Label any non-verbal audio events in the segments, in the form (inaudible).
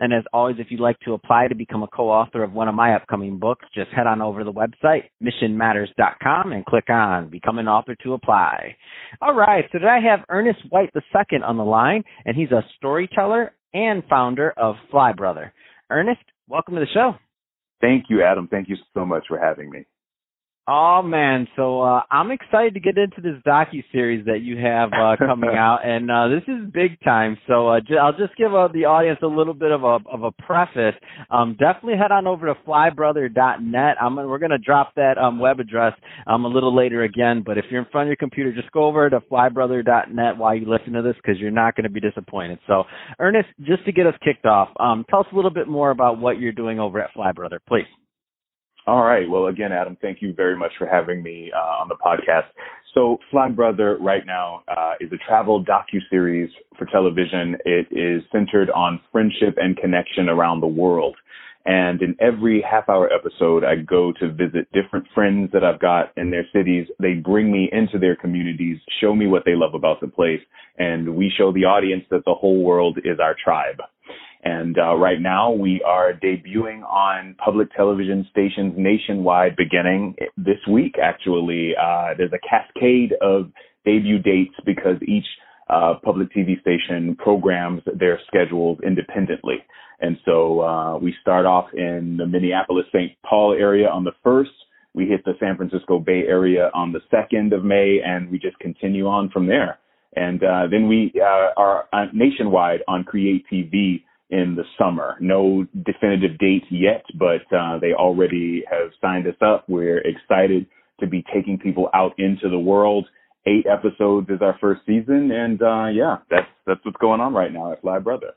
And as always, if you'd like to apply to become a co-author of one of my upcoming books, just head on over to the website, missionmatters.com and click on Become an Author to apply. All right, so today I have Ernest White II on the line, and he's a storyteller and founder of Fly Brother. Ernest, welcome to the show. Thank you, Adam. Thank you so much for having me. Oh man, so uh, I'm excited to get into this docu series that you have uh, (laughs) coming out, and uh, this is big time. So uh, j- I'll just give uh, the audience a little bit of a of a preface. Um, definitely head on over to flybrother.net. I'm we're gonna drop that um, web address um, a little later again, but if you're in front of your computer, just go over to flybrother.net while you listen to this because you're not going to be disappointed. So Ernest, just to get us kicked off, um, tell us a little bit more about what you're doing over at Flybrother, please. All right. Well, again, Adam, thank you very much for having me uh, on the podcast. So, Fly Brother right now uh, is a travel docu series for television. It is centered on friendship and connection around the world. And in every half hour episode, I go to visit different friends that I've got in their cities. They bring me into their communities, show me what they love about the place, and we show the audience that the whole world is our tribe. And uh, right now we are debuting on public television stations nationwide beginning this week, actually. Uh, there's a cascade of debut dates because each uh, public TV station programs their schedules independently. And so uh, we start off in the Minneapolis St. Paul area on the 1st. We hit the San Francisco Bay Area on the 2nd of May, and we just continue on from there. And uh, then we uh, are nationwide on Create TV in the summer. No definitive dates yet, but uh, they already have signed us up. We're excited to be taking people out into the world. Eight episodes is our first season, and uh, yeah, that's that's what's going on right now at Fly Brother.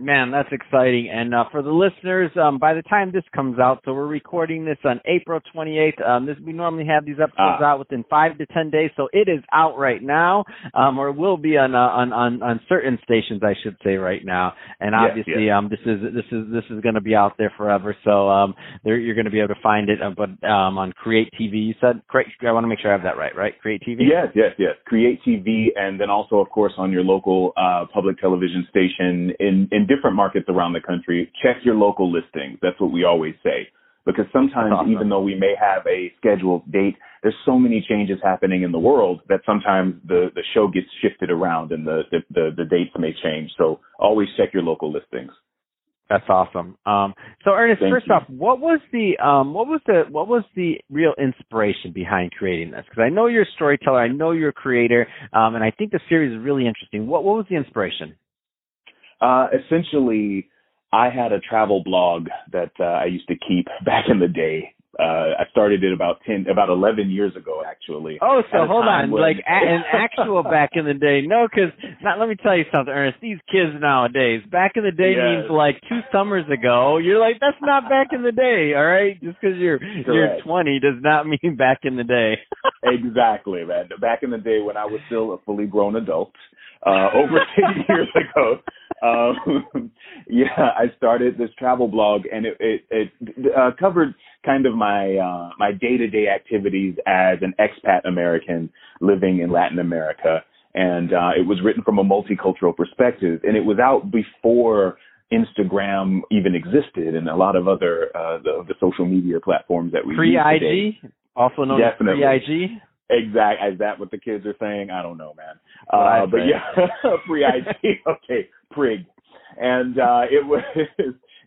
Man, that's exciting. And uh, for the listeners, um, by the time this comes out, so we're recording this on April 28th. Um, this we normally have these episodes ah. out within five to ten days, so it is out right now, um, or will be on, uh, on on on certain stations, I should say, right now. And obviously, yes. um, this is this is this is going to be out there forever. So um, there you're going to be able to find it. Uh, but um, on Create TV, you said correct. I want to make sure I have that right. Right, Create TV. Yes, yes, yes. Create TV, and then also, of course, on your local uh, public television station in in different markets around the country, check your local listings. That's what we always say. Because sometimes, awesome. even though we may have a scheduled date, there's so many changes happening in the world that sometimes the, the show gets shifted around and the, the, the, the dates may change. So always check your local listings. That's awesome. Um, so Ernest, Thank first you. off, what was the um, what was the what was the real inspiration behind creating this? Because I know you're a storyteller, I know you're a creator, um, and I think the series is really interesting. What what was the inspiration? Uh, essentially, I had a travel blog that uh, I used to keep (laughs) back in the day. Uh, I started it about ten, about eleven years ago, actually. Oh, so hold on, when... like a, an (laughs) actual back in the day? No, because not. Let me tell you something, Ernest. These kids nowadays, back in the day yes. means like two summers ago. You're like, that's not back in the day, all right? Just because you're Correct. you're 20 does not (laughs) mean back in the day. exactly, man. Back in the day when I was still a fully grown adult, uh, over ten years ago um, (laughs) yeah, I started this travel blog, and it it, it uh, covered kind of my uh, my day to day activities as an expat American living in Latin America, and uh, it was written from a multicultural perspective, and it was out before Instagram even existed, and a lot of other uh, the, the social media platforms that we pre IG, also known Definitely. as pre IG. Exact. Is that what the kids are saying? I don't know, man. Uh, but yeah, (laughs) free IG. okay, And uh, it (laughs) was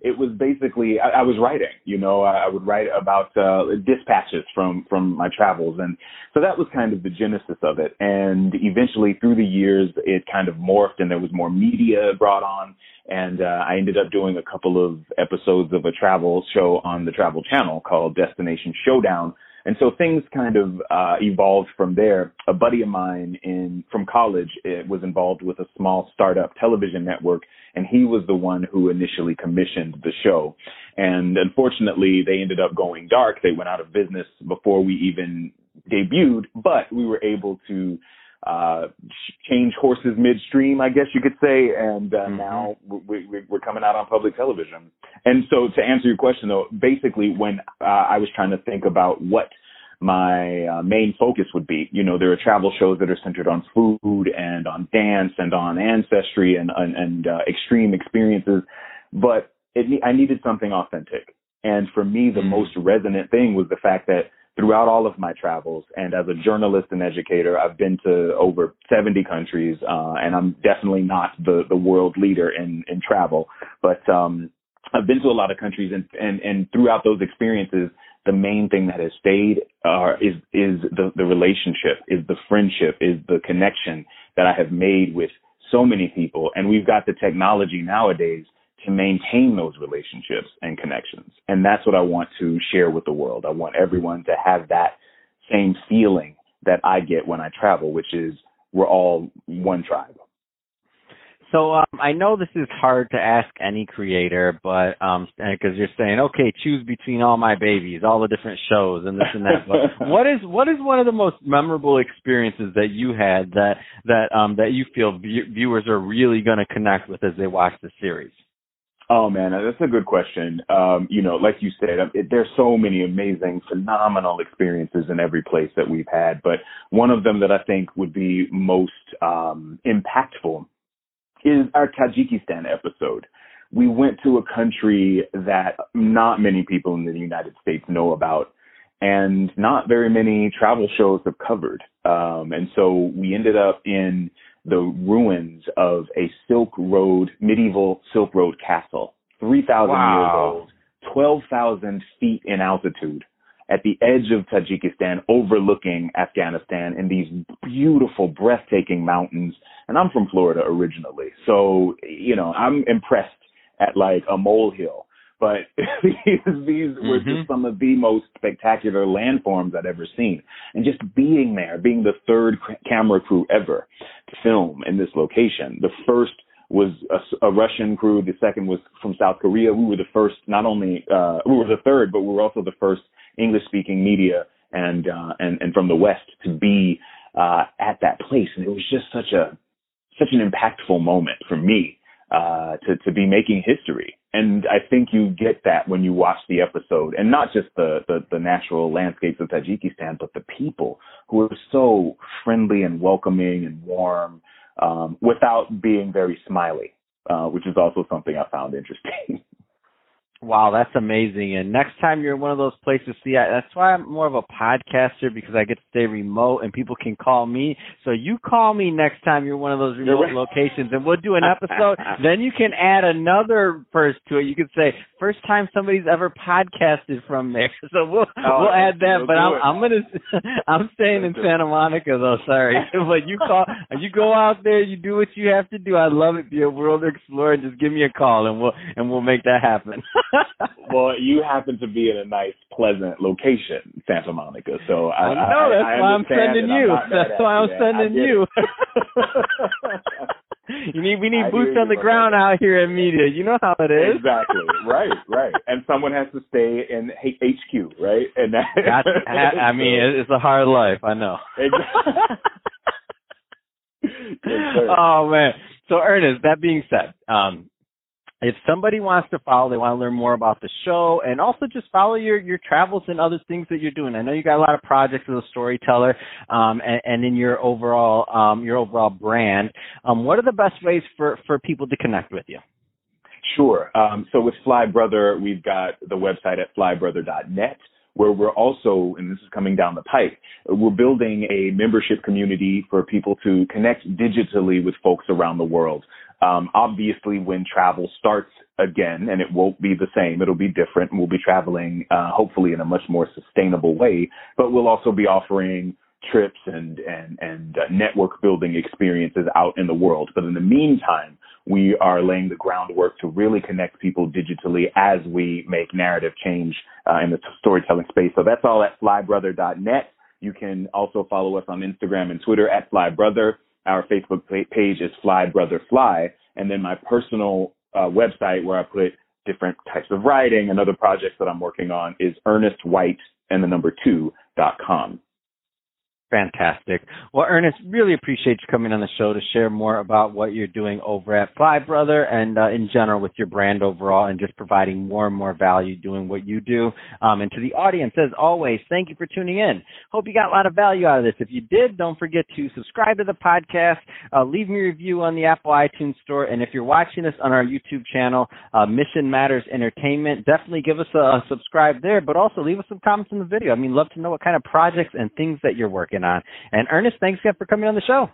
it was basically I, I was writing. You know, I, I would write about uh, dispatches from from my travels, and so that was kind of the genesis of it. And eventually, through the years, it kind of morphed, and there was more media brought on. And uh, I ended up doing a couple of episodes of a travel show on the Travel Channel called Destination Showdown and so things kind of uh, evolved from there. A buddy of mine in from college it was involved with a small startup television network, and he was the one who initially commissioned the show. And unfortunately, they ended up going dark. They went out of business before we even debuted, but we were able to uh, change horses midstream, I guess you could say, and uh, mm-hmm. now we, we, we're coming out on public television. And so, to answer your question, though, basically, when uh, I was trying to think about what my uh, main focus would be, you know, there are travel shows that are centered on food and on dance and on ancestry and and, and uh, extreme experiences, but it, I needed something authentic. And for me, the mm-hmm. most resonant thing was the fact that throughout all of my travels. And as a journalist and educator, I've been to over 70 countries, uh, and I'm definitely not the, the world leader in, in travel, but, um, I've been to a lot of countries and, and, and throughout those experiences, the main thing that has stayed, uh, is, is the, the relationship, is the friendship, is the connection that I have made with so many people. And we've got the technology nowadays to maintain those relationships and connections. And that's what I want to share with the world. I want everyone to have that same feeling that I get when I travel, which is we're all one tribe. So um, I know this is hard to ask any creator, but um, because you're saying, okay, choose between all my babies, all the different shows, and this and that. But (laughs) what is what is one of the most memorable experiences that you had that that um, that you feel viewers are really going to connect with as they watch the series? Oh man, that's a good question. Um, you know, like you said, um, it, there's so many amazing, phenomenal experiences in every place that we've had, but one of them that I think would be most um, impactful is our Tajikistan episode. We went to a country that not many people in the United States know about, and not very many travel shows have covered. Um, and so we ended up in the ruins of a Silk Road, medieval Silk Road castle, 3,000 wow. years old, 12,000 feet in altitude at the edge of Tajikistan overlooking Afghanistan in these beautiful, breathtaking mountains. And I'm from Florida originally. So, you know, I'm impressed at like a molehill but (laughs) these, these were mm-hmm. just some of the most spectacular landforms I'd ever seen. And just being there, being the third camera crew ever to film in this location. The first was a, a, Russian crew. The second was from South Korea. We were the first, not only, uh, we were the third, but we were also the first English speaking media and, uh, and, and from the West to be, uh, at that place. And it was just such a, such an impactful moment for me, uh, to, to be making history and I think you get that when you watch the episode, and not just the, the, the natural landscapes of Tajikistan, but the people who are so friendly and welcoming and warm, um, without being very smiley, uh, which is also something I found interesting. (laughs) Wow, that's amazing. And next time you're in one of those places, see, I, that's why I'm more of a podcaster because I get to stay remote and people can call me. So you call me next time you're one of those remote locations and we'll do an episode. (laughs) then you can add another verse to it. You can say, first time somebody's ever podcasted from there. (laughs) So we'll, oh, we'll add that. We'll but I'm, I'm going (laughs) to, I'm staying in Santa Monica though, sorry. (laughs) but you call, you go out there, you do what you have to do. I love it. Be a world explorer. Just give me a call and we'll, and we'll make that happen. well, you happen to be in a nice, pleasant location, Santa Monica. So I, oh, I know that's I, I why I'm sending you. That's why I'm sending you. (laughs) you need we need I boots on the ground out here in media. You know how it is. Exactly. right. Right. And someone has to stay in HQ, right? And that, (laughs) (laughs) I mean, it's a hard life. I know. Exactly. oh man. So Ernest, that being said, um, if somebody wants to follow, they want to learn more about the show and also just follow your, your travels and other things that you're doing. I know you got a lot of projects as a storyteller, um, and, and, in your overall, um, your overall brand. Um, what are the best ways for, for people to connect with you? Sure. Um, so with Fly Brother, we've got the website at flybrother.net where we're also, and this is coming down the pike, we're building a membership community for people to connect digitally with folks around the world. Um, obviously, when travel starts again, and it won't be the same, it'll be different. And we'll be traveling, uh, hopefully, in a much more sustainable way. But we'll also be offering trips and and and uh, network building experiences out in the world. But in the meantime, we are laying the groundwork to really connect people digitally as we make narrative change uh, in the t- storytelling space. So that's all at flybrother.net. You can also follow us on Instagram and Twitter at flybrother. Our Facebook page is Fly Brother Fly, and then my personal uh, website where I put different types of writing and other projects that I'm working on is Ernest and the number two dot com. Fantastic. Well, Ernest, really appreciate you coming on the show to share more about what you're doing over at Fly Brother and uh, in general with your brand overall and just providing more and more value doing what you do. Um, and to the audience, as always, thank you for tuning in. Hope you got a lot of value out of this. If you did, don't forget to subscribe to the podcast, uh, leave me a review on the Apple iTunes Store, and if you're watching this on our YouTube channel, uh, Mission Matters Entertainment, definitely give us a, a subscribe there, but also leave us some comments in the video. I mean, love to know what kind of projects and things that you're working on. And Ernest, thanks again for coming on the show.